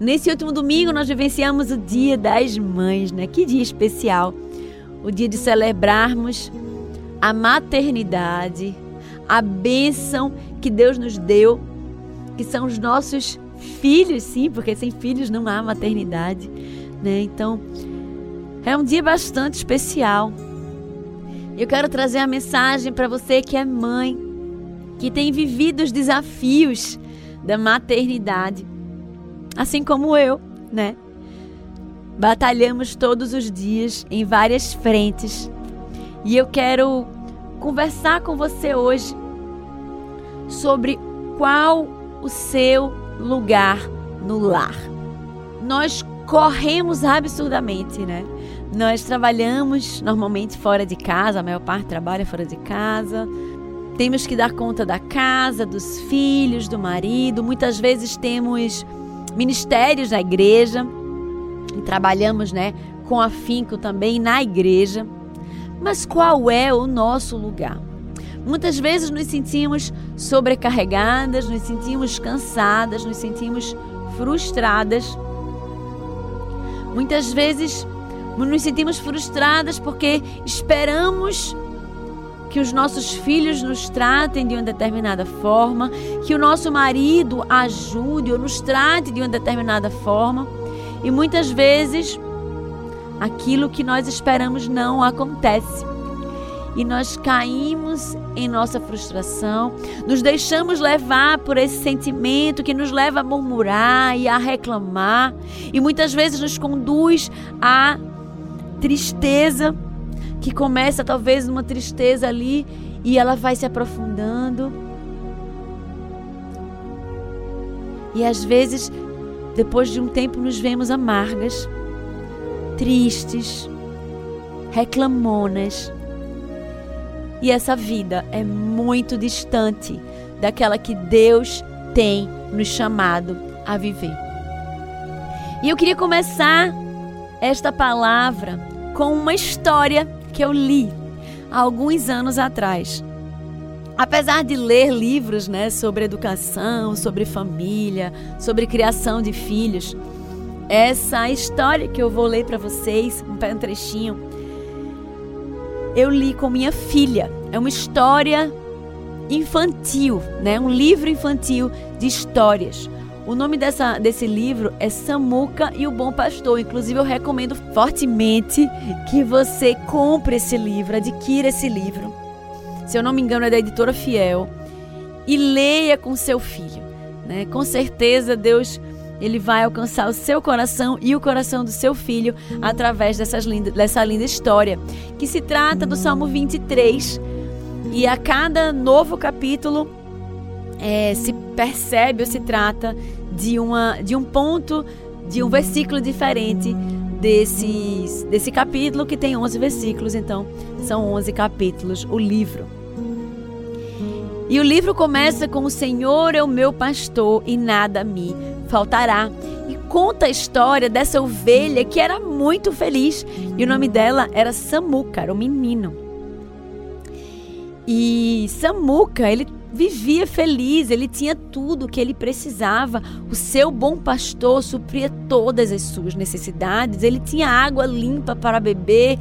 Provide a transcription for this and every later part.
Nesse último domingo nós vivenciamos o Dia das Mães, né? Que dia especial. O dia de celebrarmos a maternidade, a bênção que Deus nos deu, que são os nossos filhos, sim, porque sem filhos não há maternidade, né? Então, é um dia bastante especial. Eu quero trazer a mensagem para você que é mãe, que tem vivido os desafios da maternidade, assim como eu, né? Batalhamos todos os dias em várias frentes. E eu quero conversar com você hoje sobre qual o seu lugar no lar. Nós corremos absurdamente, né? Nós trabalhamos normalmente fora de casa, a maior parte trabalha fora de casa. Temos que dar conta da casa, dos filhos, do marido. Muitas vezes temos ministérios na igreja e trabalhamos, né, com afinco também na igreja. Mas qual é o nosso lugar? Muitas vezes nos sentimos sobrecarregadas, nos sentimos cansadas, nos sentimos frustradas. Muitas vezes nos sentimos frustradas porque esperamos que os nossos filhos nos tratem de uma determinada forma, que o nosso marido ajude ou nos trate de uma determinada forma. E muitas vezes aquilo que nós esperamos não acontece. E nós caímos em nossa frustração, nos deixamos levar por esse sentimento que nos leva a murmurar e a reclamar, e muitas vezes nos conduz a tristeza, que começa talvez numa tristeza ali e ela vai se aprofundando. E às vezes, depois de um tempo, nos vemos amargas, tristes, reclamonas. E essa vida é muito distante daquela que Deus tem nos chamado a viver. E eu queria começar esta palavra com uma história que eu li há alguns anos atrás. Apesar de ler livros né, sobre educação, sobre família, sobre criação de filhos, essa história que eu vou ler para vocês, um trechinho, eu li com minha filha. É uma história infantil, né? um livro infantil de histórias. O nome dessa, desse livro é Samuca e o Bom Pastor. Inclusive, eu recomendo fortemente que você compre esse livro, adquira esse livro. Se eu não me engano, é da editora Fiel. E leia com seu filho. Né? Com certeza, Deus ele vai alcançar o seu coração e o coração do seu filho através dessas linda, dessa linda história, que se trata do Salmo 23. E a cada novo capítulo é, se percebe ou se trata de, uma, de um ponto, de um versículo diferente desses, desse capítulo que tem 11 versículos, então são 11 capítulos, o livro. E o livro começa com: O Senhor é o meu pastor e nada me faltará. E conta a história dessa ovelha que era muito feliz. E o nome dela era Samuca, era menino. E Samuca, ele vivia feliz, ele tinha tudo o que ele precisava. O seu bom pastor supria todas as suas necessidades, ele tinha água limpa para beber.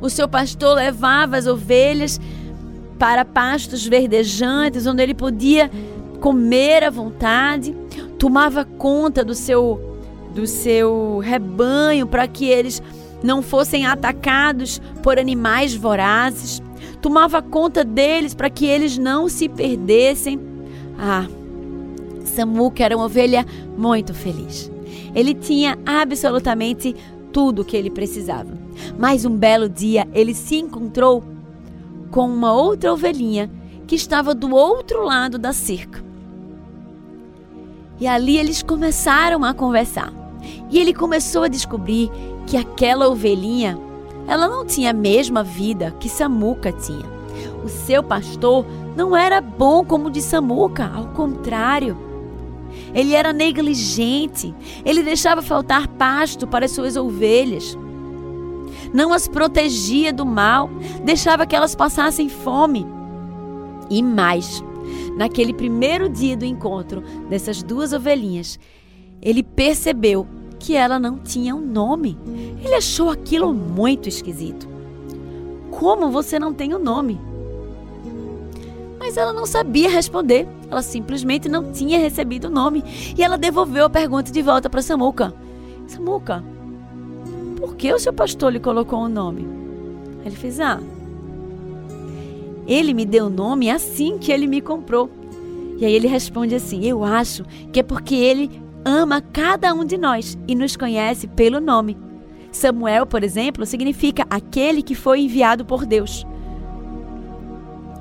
O seu pastor levava as ovelhas para pastos verdejantes, onde ele podia comer à vontade, tomava conta do seu do seu rebanho para que eles não fossem atacados por animais vorazes tomava conta deles para que eles não se perdessem. Ah, Samuca era uma ovelha muito feliz. Ele tinha absolutamente tudo o que ele precisava. Mas um belo dia ele se encontrou com uma outra ovelhinha que estava do outro lado da cerca. E ali eles começaram a conversar. E ele começou a descobrir que aquela ovelhinha ela não tinha a mesma vida que Samuca tinha. O seu pastor não era bom como o de Samuca, ao contrário. Ele era negligente, ele deixava faltar pasto para as suas ovelhas. Não as protegia do mal, deixava que elas passassem fome. E mais, naquele primeiro dia do encontro dessas duas ovelhinhas, ele percebeu que ela não tinha um nome. Ele achou aquilo muito esquisito. Como você não tem um nome? Mas ela não sabia responder. Ela simplesmente não tinha recebido o nome. E ela devolveu a pergunta de volta para Samuca. Samuca, por que o seu pastor lhe colocou um nome? Ele fez: Ah, ele me deu o nome assim que ele me comprou. E aí ele responde assim: Eu acho que é porque ele ama cada um de nós e nos conhece pelo nome. Samuel, por exemplo, significa aquele que foi enviado por Deus.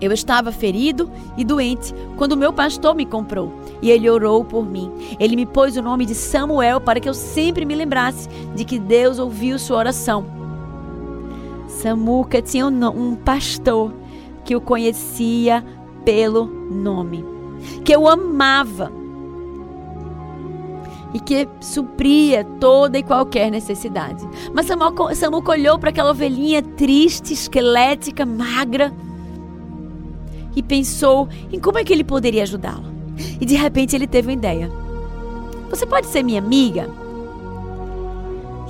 Eu estava ferido e doente quando meu pastor me comprou e ele orou por mim. Ele me pôs o nome de Samuel para que eu sempre me lembrasse de que Deus ouviu sua oração. Samuca tinha um, pastor que o conhecia pelo nome, que eu amava e que supria toda e qualquer necessidade. Mas Samuca olhou para aquela ovelhinha triste, esquelética, magra e pensou em como é que ele poderia ajudá-la. E de repente ele teve uma ideia. Você pode ser minha amiga?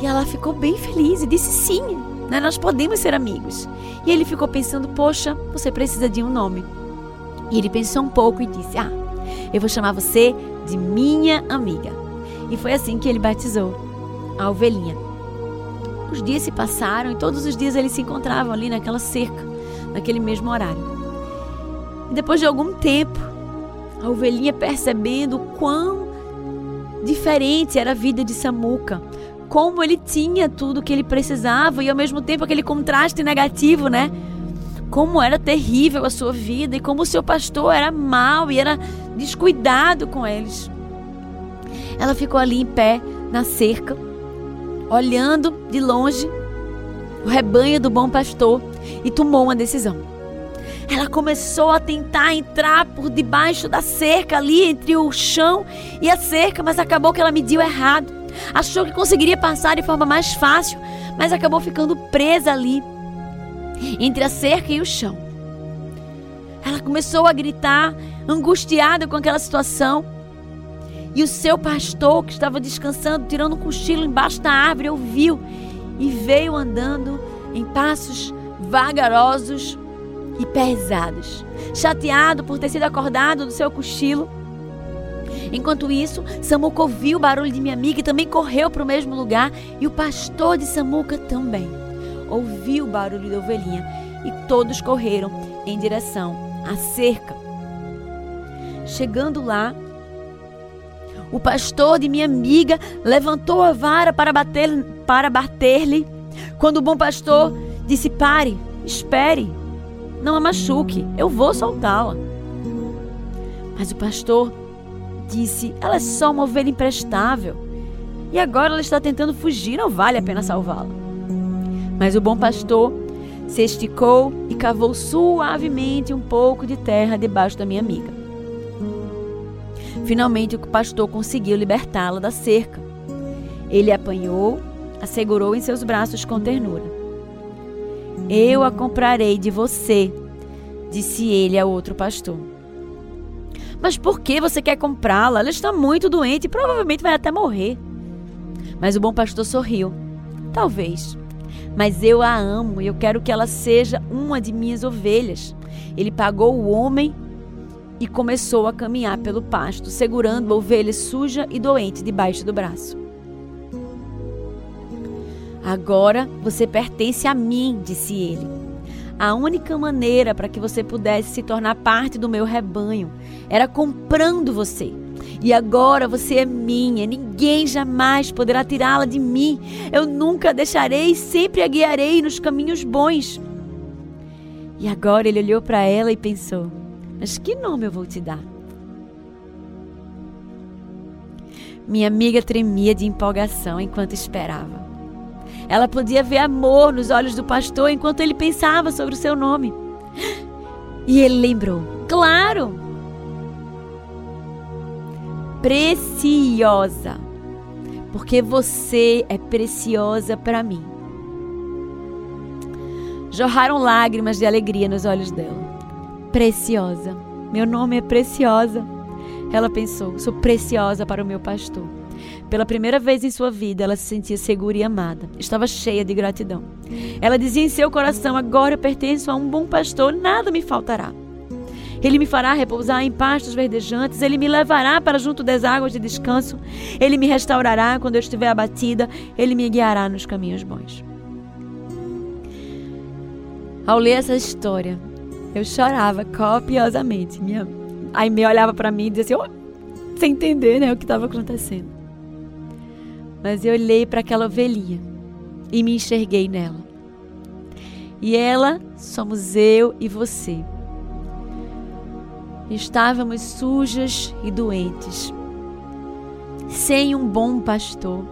E ela ficou bem feliz e disse sim, né? nós podemos ser amigos. E ele ficou pensando, poxa, você precisa de um nome. E ele pensou um pouco e disse, ah, eu vou chamar você de minha amiga. E foi assim que ele batizou a ovelhinha. Os dias se passaram e todos os dias eles se encontravam ali naquela cerca, naquele mesmo horário. E depois de algum tempo, a ovelhinha percebendo quão diferente era a vida de Samuca, como ele tinha tudo que ele precisava e ao mesmo tempo aquele contraste negativo, né? Como era terrível a sua vida e como o seu pastor era mau e era descuidado com eles. Ela ficou ali em pé na cerca, olhando de longe o rebanho do bom pastor e tomou uma decisão. Ela começou a tentar entrar por debaixo da cerca ali entre o chão e a cerca, mas acabou que ela mediu errado. Achou que conseguiria passar de forma mais fácil, mas acabou ficando presa ali, entre a cerca e o chão. Ela começou a gritar, angustiada com aquela situação. E o seu pastor, que estava descansando, tirando um cochilo embaixo da árvore, ouviu e veio andando em passos vagarosos e pesados, chateado por ter sido acordado do seu cochilo Enquanto isso, Samuca ouviu o barulho de minha amiga e também correu para o mesmo lugar. E o pastor de Samuca também ouviu o barulho da ovelhinha. E todos correram em direção à cerca. Chegando lá, o pastor de minha amiga levantou a vara para bater para bater-lhe. Quando o bom pastor disse: "Pare, espere, não a machuque, eu vou soltá-la." Mas o pastor disse: Ela é só uma ovelha imprestável. E agora ela está tentando fugir, não vale a pena salvá-la. Mas o bom pastor se esticou e cavou suavemente um pouco de terra debaixo da minha amiga. Finalmente o pastor conseguiu libertá-la da cerca. Ele a apanhou, a segurou em seus braços com ternura. Eu a comprarei de você, disse ele ao outro pastor. Mas por que você quer comprá-la? Ela está muito doente e provavelmente vai até morrer. Mas o bom pastor sorriu. Talvez. Mas eu a amo e eu quero que ela seja uma de minhas ovelhas. Ele pagou o homem e começou a caminhar pelo pasto, segurando a ovelha suja e doente debaixo do braço. Agora você pertence a mim, disse ele. A única maneira para que você pudesse se tornar parte do meu rebanho era comprando você. E agora você é minha, ninguém jamais poderá tirá-la de mim. Eu nunca a deixarei, sempre a guiarei nos caminhos bons. E agora ele olhou para ela e pensou: Mas que nome eu vou te dar? Minha amiga tremia de empolgação enquanto esperava. Ela podia ver amor nos olhos do pastor enquanto ele pensava sobre o seu nome. E ele lembrou: Claro! Preciosa. Porque você é preciosa para mim. Jorraram lágrimas de alegria nos olhos dela. Preciosa. Meu nome é Preciosa. Ela pensou: sou preciosa para o meu pastor. Pela primeira vez em sua vida, ela se sentia segura e amada. Estava cheia de gratidão. Ela dizia em seu coração: Agora eu pertenço a um bom pastor, nada me faltará. Ele me fará repousar em pastos verdejantes, ele me levará para junto das águas de descanso, ele me restaurará quando eu estiver abatida, ele me guiará nos caminhos bons. Ao ler essa história, eu chorava copiosamente. Minha me olhava para mim e dizia assim, oh, sem entender né, o que estava acontecendo. Mas eu olhei para aquela ovelhinha e me enxerguei nela. E ela somos eu e você. Estávamos sujas e doentes, sem um bom pastor,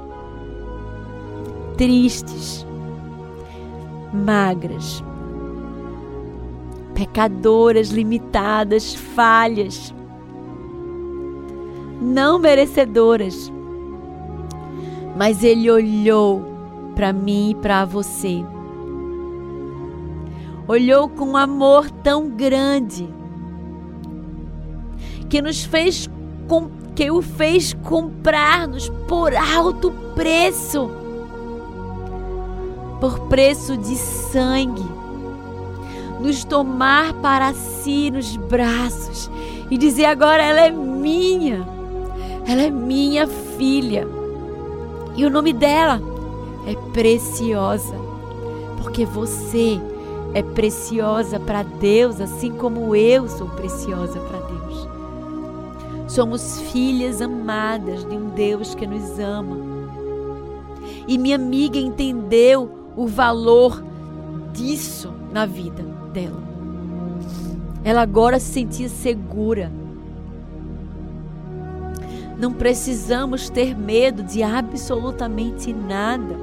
tristes, magras, pecadoras, limitadas, falhas, não merecedoras. Mas Ele olhou para mim e para você. Olhou com um amor tão grande que nos fez que o fez comprar-nos por alto preço. Por preço de sangue nos tomar para si nos braços e dizer: agora ela é minha, ela é minha filha. E o nome dela é Preciosa, porque você é preciosa para Deus, assim como eu sou preciosa para Deus. Somos filhas amadas de um Deus que nos ama. E minha amiga entendeu o valor disso na vida dela. Ela agora se sentia segura. Não precisamos ter medo de absolutamente nada,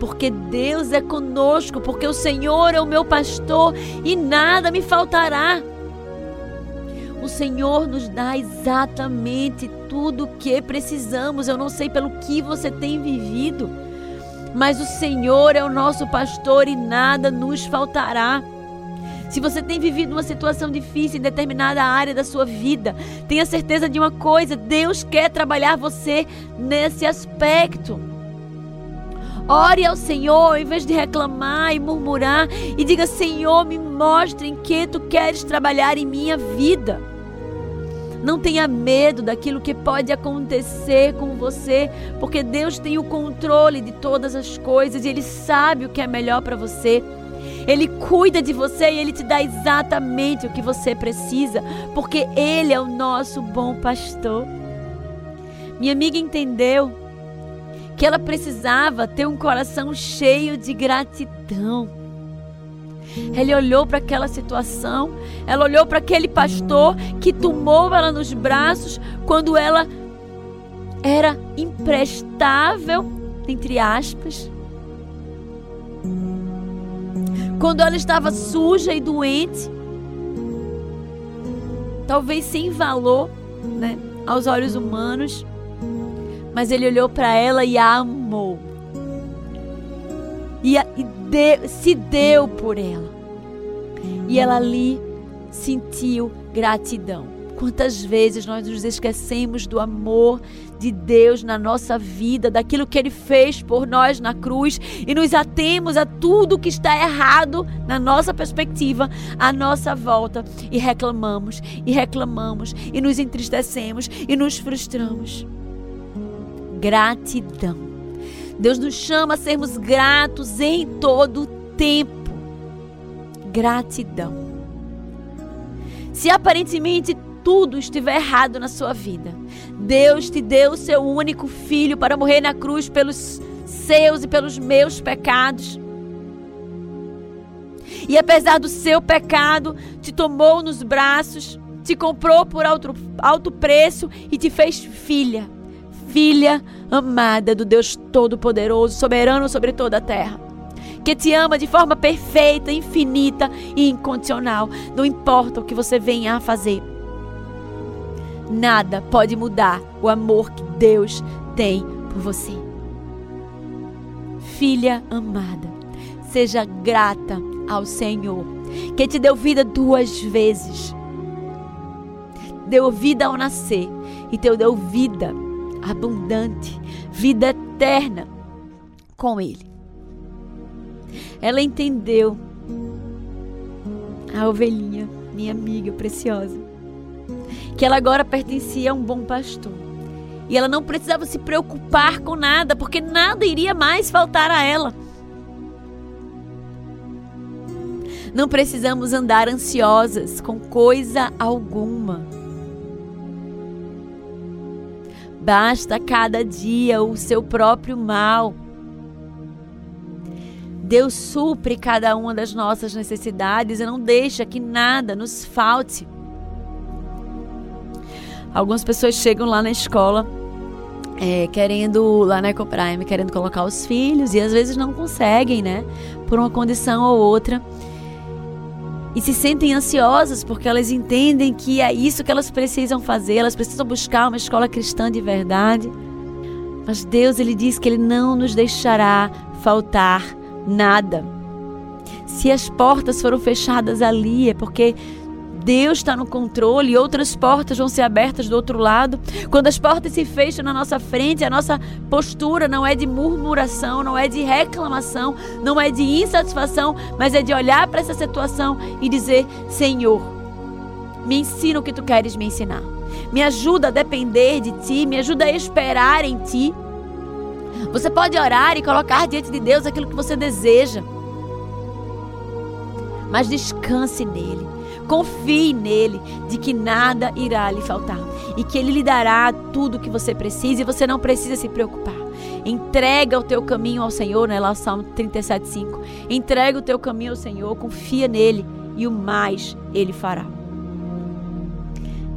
porque Deus é conosco, porque o Senhor é o meu pastor e nada me faltará. O Senhor nos dá exatamente tudo o que precisamos. Eu não sei pelo que você tem vivido, mas o Senhor é o nosso pastor e nada nos faltará. Se você tem vivido uma situação difícil em determinada área da sua vida, tenha certeza de uma coisa: Deus quer trabalhar você nesse aspecto. Ore ao Senhor em vez de reclamar e murmurar e diga: Senhor, me mostre em que tu queres trabalhar em minha vida. Não tenha medo daquilo que pode acontecer com você, porque Deus tem o controle de todas as coisas e Ele sabe o que é melhor para você. Ele cuida de você e ele te dá exatamente o que você precisa, porque ele é o nosso bom pastor. Minha amiga entendeu que ela precisava ter um coração cheio de gratidão. Ela olhou para aquela situação, ela olhou para aquele pastor que tomou ela nos braços quando ela era imprestável, entre aspas. Quando ela estava suja e doente, talvez sem valor, né, aos olhos humanos, mas ele olhou para ela e a amou. E, a, e de, se deu por ela. E ela ali sentiu gratidão. Quantas vezes nós nos esquecemos do amor de Deus na nossa vida, daquilo que Ele fez por nós na cruz e nos atemos a tudo que está errado na nossa perspectiva, à nossa volta e reclamamos e reclamamos e nos entristecemos e nos frustramos. Gratidão. Deus nos chama a sermos gratos em todo o tempo. Gratidão. Se aparentemente tudo estiver errado na sua vida. Deus te deu o seu único filho para morrer na cruz pelos seus e pelos meus pecados. E apesar do seu pecado, te tomou nos braços, te comprou por alto, alto preço e te fez filha. Filha amada do Deus Todo-Poderoso, soberano sobre toda a terra. Que te ama de forma perfeita, infinita e incondicional. Não importa o que você venha a fazer nada pode mudar o amor que Deus tem por você. Filha amada, seja grata ao Senhor, que te deu vida duas vezes. Deu vida ao nascer e te deu vida abundante, vida eterna com Ele. Ela entendeu a ovelhinha, minha amiga preciosa, que ela agora pertencia a um bom pastor. E ela não precisava se preocupar com nada, porque nada iria mais faltar a ela. Não precisamos andar ansiosas com coisa alguma. Basta cada dia o seu próprio mal. Deus supre cada uma das nossas necessidades e não deixa que nada nos falte. Algumas pessoas chegam lá na escola é, querendo, lá na Ecoprime, querendo colocar os filhos e às vezes não conseguem, né? Por uma condição ou outra e se sentem ansiosas porque elas entendem que é isso que elas precisam fazer, elas precisam buscar uma escola cristã de verdade. Mas Deus ele diz que ele não nos deixará faltar nada. Se as portas foram fechadas ali é porque Deus está no controle e outras portas vão ser abertas do outro lado. Quando as portas se fecham na nossa frente, a nossa postura não é de murmuração, não é de reclamação, não é de insatisfação, mas é de olhar para essa situação e dizer: Senhor, me ensina o que tu queres me ensinar. Me ajuda a depender de ti, me ajuda a esperar em ti. Você pode orar e colocar diante de Deus aquilo que você deseja. Mas descanse nele. Confie nele, de que nada irá lhe faltar e que ele lhe dará tudo o que você precisa e você não precisa se preocupar. Entrega o teu caminho ao Senhor, né? Lá o Salmo 37:5. Entrega o teu caminho ao Senhor, confia nele e o mais ele fará.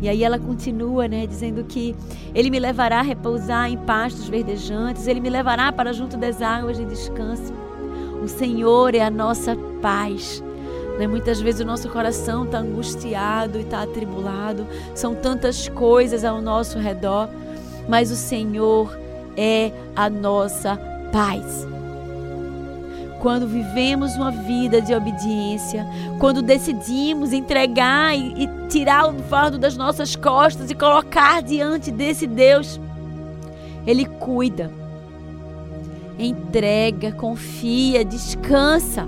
E aí ela continua, né, dizendo que ele me levará a repousar em pastos verdejantes, ele me levará para junto das águas de descanso. O Senhor é a nossa paz. Né? Muitas vezes o nosso coração está angustiado e está atribulado, são tantas coisas ao nosso redor, mas o Senhor é a nossa paz. Quando vivemos uma vida de obediência, quando decidimos entregar e, e tirar o fardo das nossas costas e colocar diante desse Deus, Ele cuida, entrega, confia, descansa.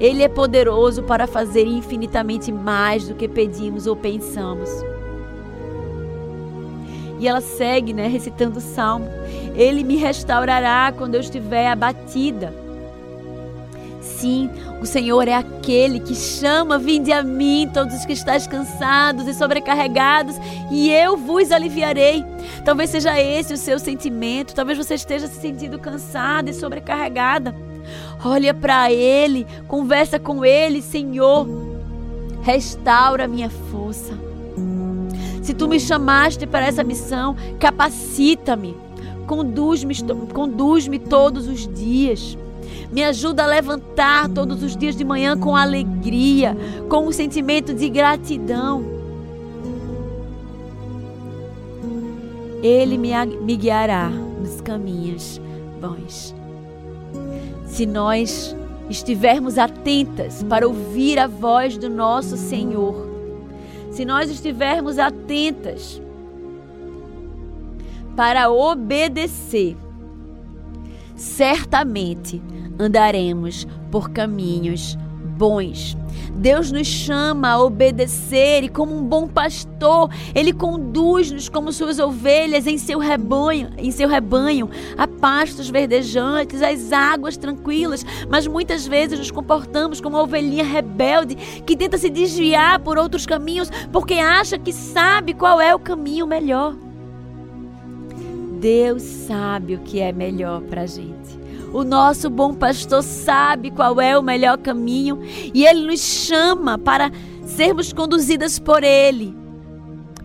Ele é poderoso para fazer infinitamente mais do que pedimos ou pensamos. E ela segue, né, recitando o salmo. Ele me restaurará quando eu estiver abatida. Sim, o Senhor é aquele que chama: Vinde a mim, todos os que estáis cansados e sobrecarregados, e eu vos aliviarei. Talvez seja esse o seu sentimento, talvez você esteja se sentindo cansada e sobrecarregada. Olha para Ele, conversa com Ele, Senhor. Restaura minha força. Se tu me chamaste para essa missão, capacita-me. Conduz-me conduz todos os dias. Me ajuda a levantar todos os dias de manhã com alegria, com um sentimento de gratidão. Ele me, me guiará nos caminhos bons se nós estivermos atentas para ouvir a voz do nosso Senhor, se nós estivermos atentas para obedecer, certamente andaremos por caminhos bons. Deus nos chama a obedecer e, como um bom pastor, Ele conduz-nos como suas ovelhas em seu rebanho, em seu rebanho, a pastos verdejantes, às águas tranquilas. Mas muitas vezes nos comportamos como uma ovelhinha rebelde que tenta se desviar por outros caminhos porque acha que sabe qual é o caminho melhor. Deus sabe o que é melhor para a gente. O nosso bom pastor sabe qual é o melhor caminho e ele nos chama para sermos conduzidas por ele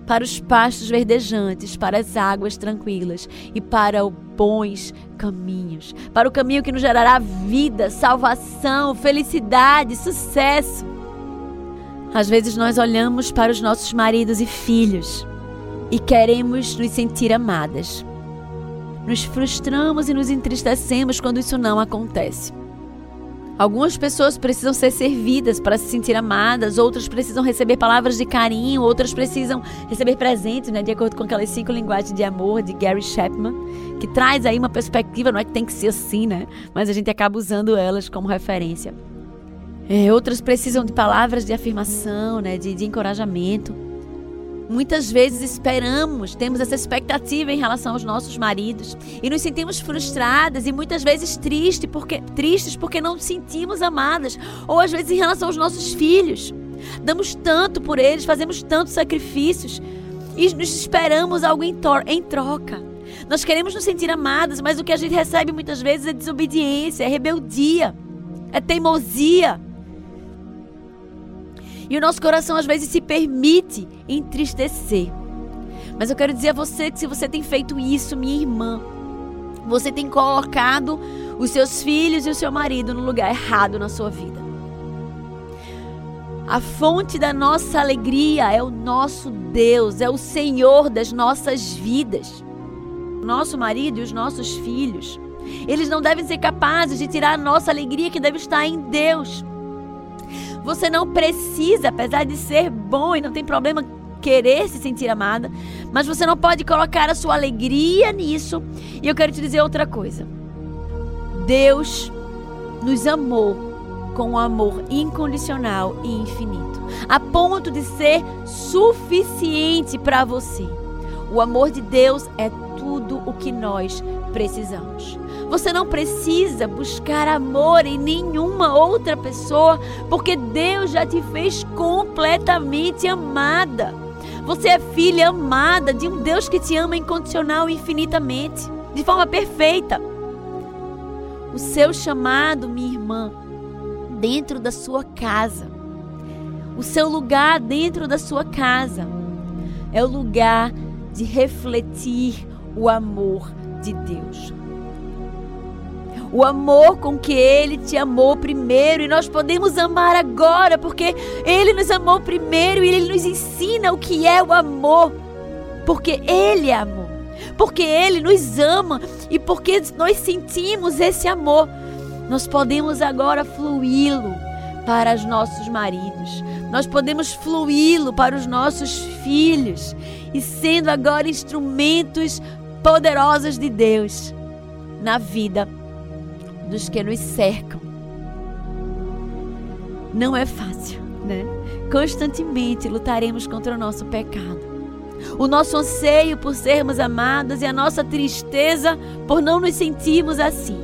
para os pastos verdejantes, para as águas tranquilas e para os bons caminhos, para o caminho que nos gerará vida, salvação, felicidade, sucesso. Às vezes nós olhamos para os nossos maridos e filhos e queremos nos sentir amadas nos frustramos e nos entristecemos quando isso não acontece. Algumas pessoas precisam ser servidas para se sentir amadas, outras precisam receber palavras de carinho, outras precisam receber presentes, né, de acordo com aquelas cinco linguagens de amor de Gary Chapman, que traz aí uma perspectiva, não é que tem que ser assim, né, mas a gente acaba usando elas como referência. É, outras precisam de palavras de afirmação, né, de, de encorajamento. Muitas vezes esperamos, temos essa expectativa em relação aos nossos maridos e nos sentimos frustradas e muitas vezes tristes porque, tristes porque não nos sentimos amadas, ou às vezes em relação aos nossos filhos. Damos tanto por eles, fazemos tantos sacrifícios e nos esperamos algo em, em troca. Nós queremos nos sentir amadas, mas o que a gente recebe muitas vezes é desobediência, é rebeldia, é teimosia. E o nosso coração às vezes se permite entristecer. Mas eu quero dizer a você que se você tem feito isso, minha irmã, você tem colocado os seus filhos e o seu marido no lugar errado na sua vida. A fonte da nossa alegria é o nosso Deus, é o Senhor das nossas vidas. Nosso marido e os nossos filhos, eles não devem ser capazes de tirar a nossa alegria que deve estar em Deus. Você não precisa, apesar de ser bom e não tem problema querer se sentir amada, mas você não pode colocar a sua alegria nisso. E eu quero te dizer outra coisa. Deus nos amou com um amor incondicional e infinito, a ponto de ser suficiente para você. O amor de Deus é tudo o que nós precisamos. Você não precisa buscar amor em nenhuma outra pessoa, porque Deus já te fez completamente amada. Você é filha amada de um Deus que te ama incondicional e infinitamente, de forma perfeita. O seu chamado, minha irmã, dentro da sua casa, o seu lugar dentro da sua casa, é o lugar de refletir o amor de Deus. O amor com que Ele te amou primeiro e nós podemos amar agora porque Ele nos amou primeiro e Ele nos ensina o que é o amor, porque Ele é amor, porque Ele nos ama e porque nós sentimos esse amor, nós podemos agora fluí-lo para os nossos maridos, nós podemos fluí-lo para os nossos filhos. E sendo agora instrumentos poderosos de Deus na vida dos que nos cercam. Não é fácil, né? Constantemente lutaremos contra o nosso pecado. O nosso anseio por sermos amados e a nossa tristeza por não nos sentirmos assim.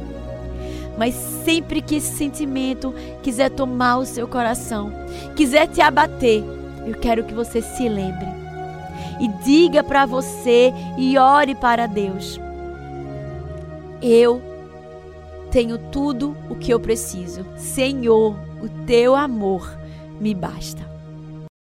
Mas sempre que esse sentimento quiser tomar o seu coração, quiser te abater, eu quero que você se lembre e diga para você e ore para Deus. Eu tenho tudo o que eu preciso. Senhor, o teu amor me basta.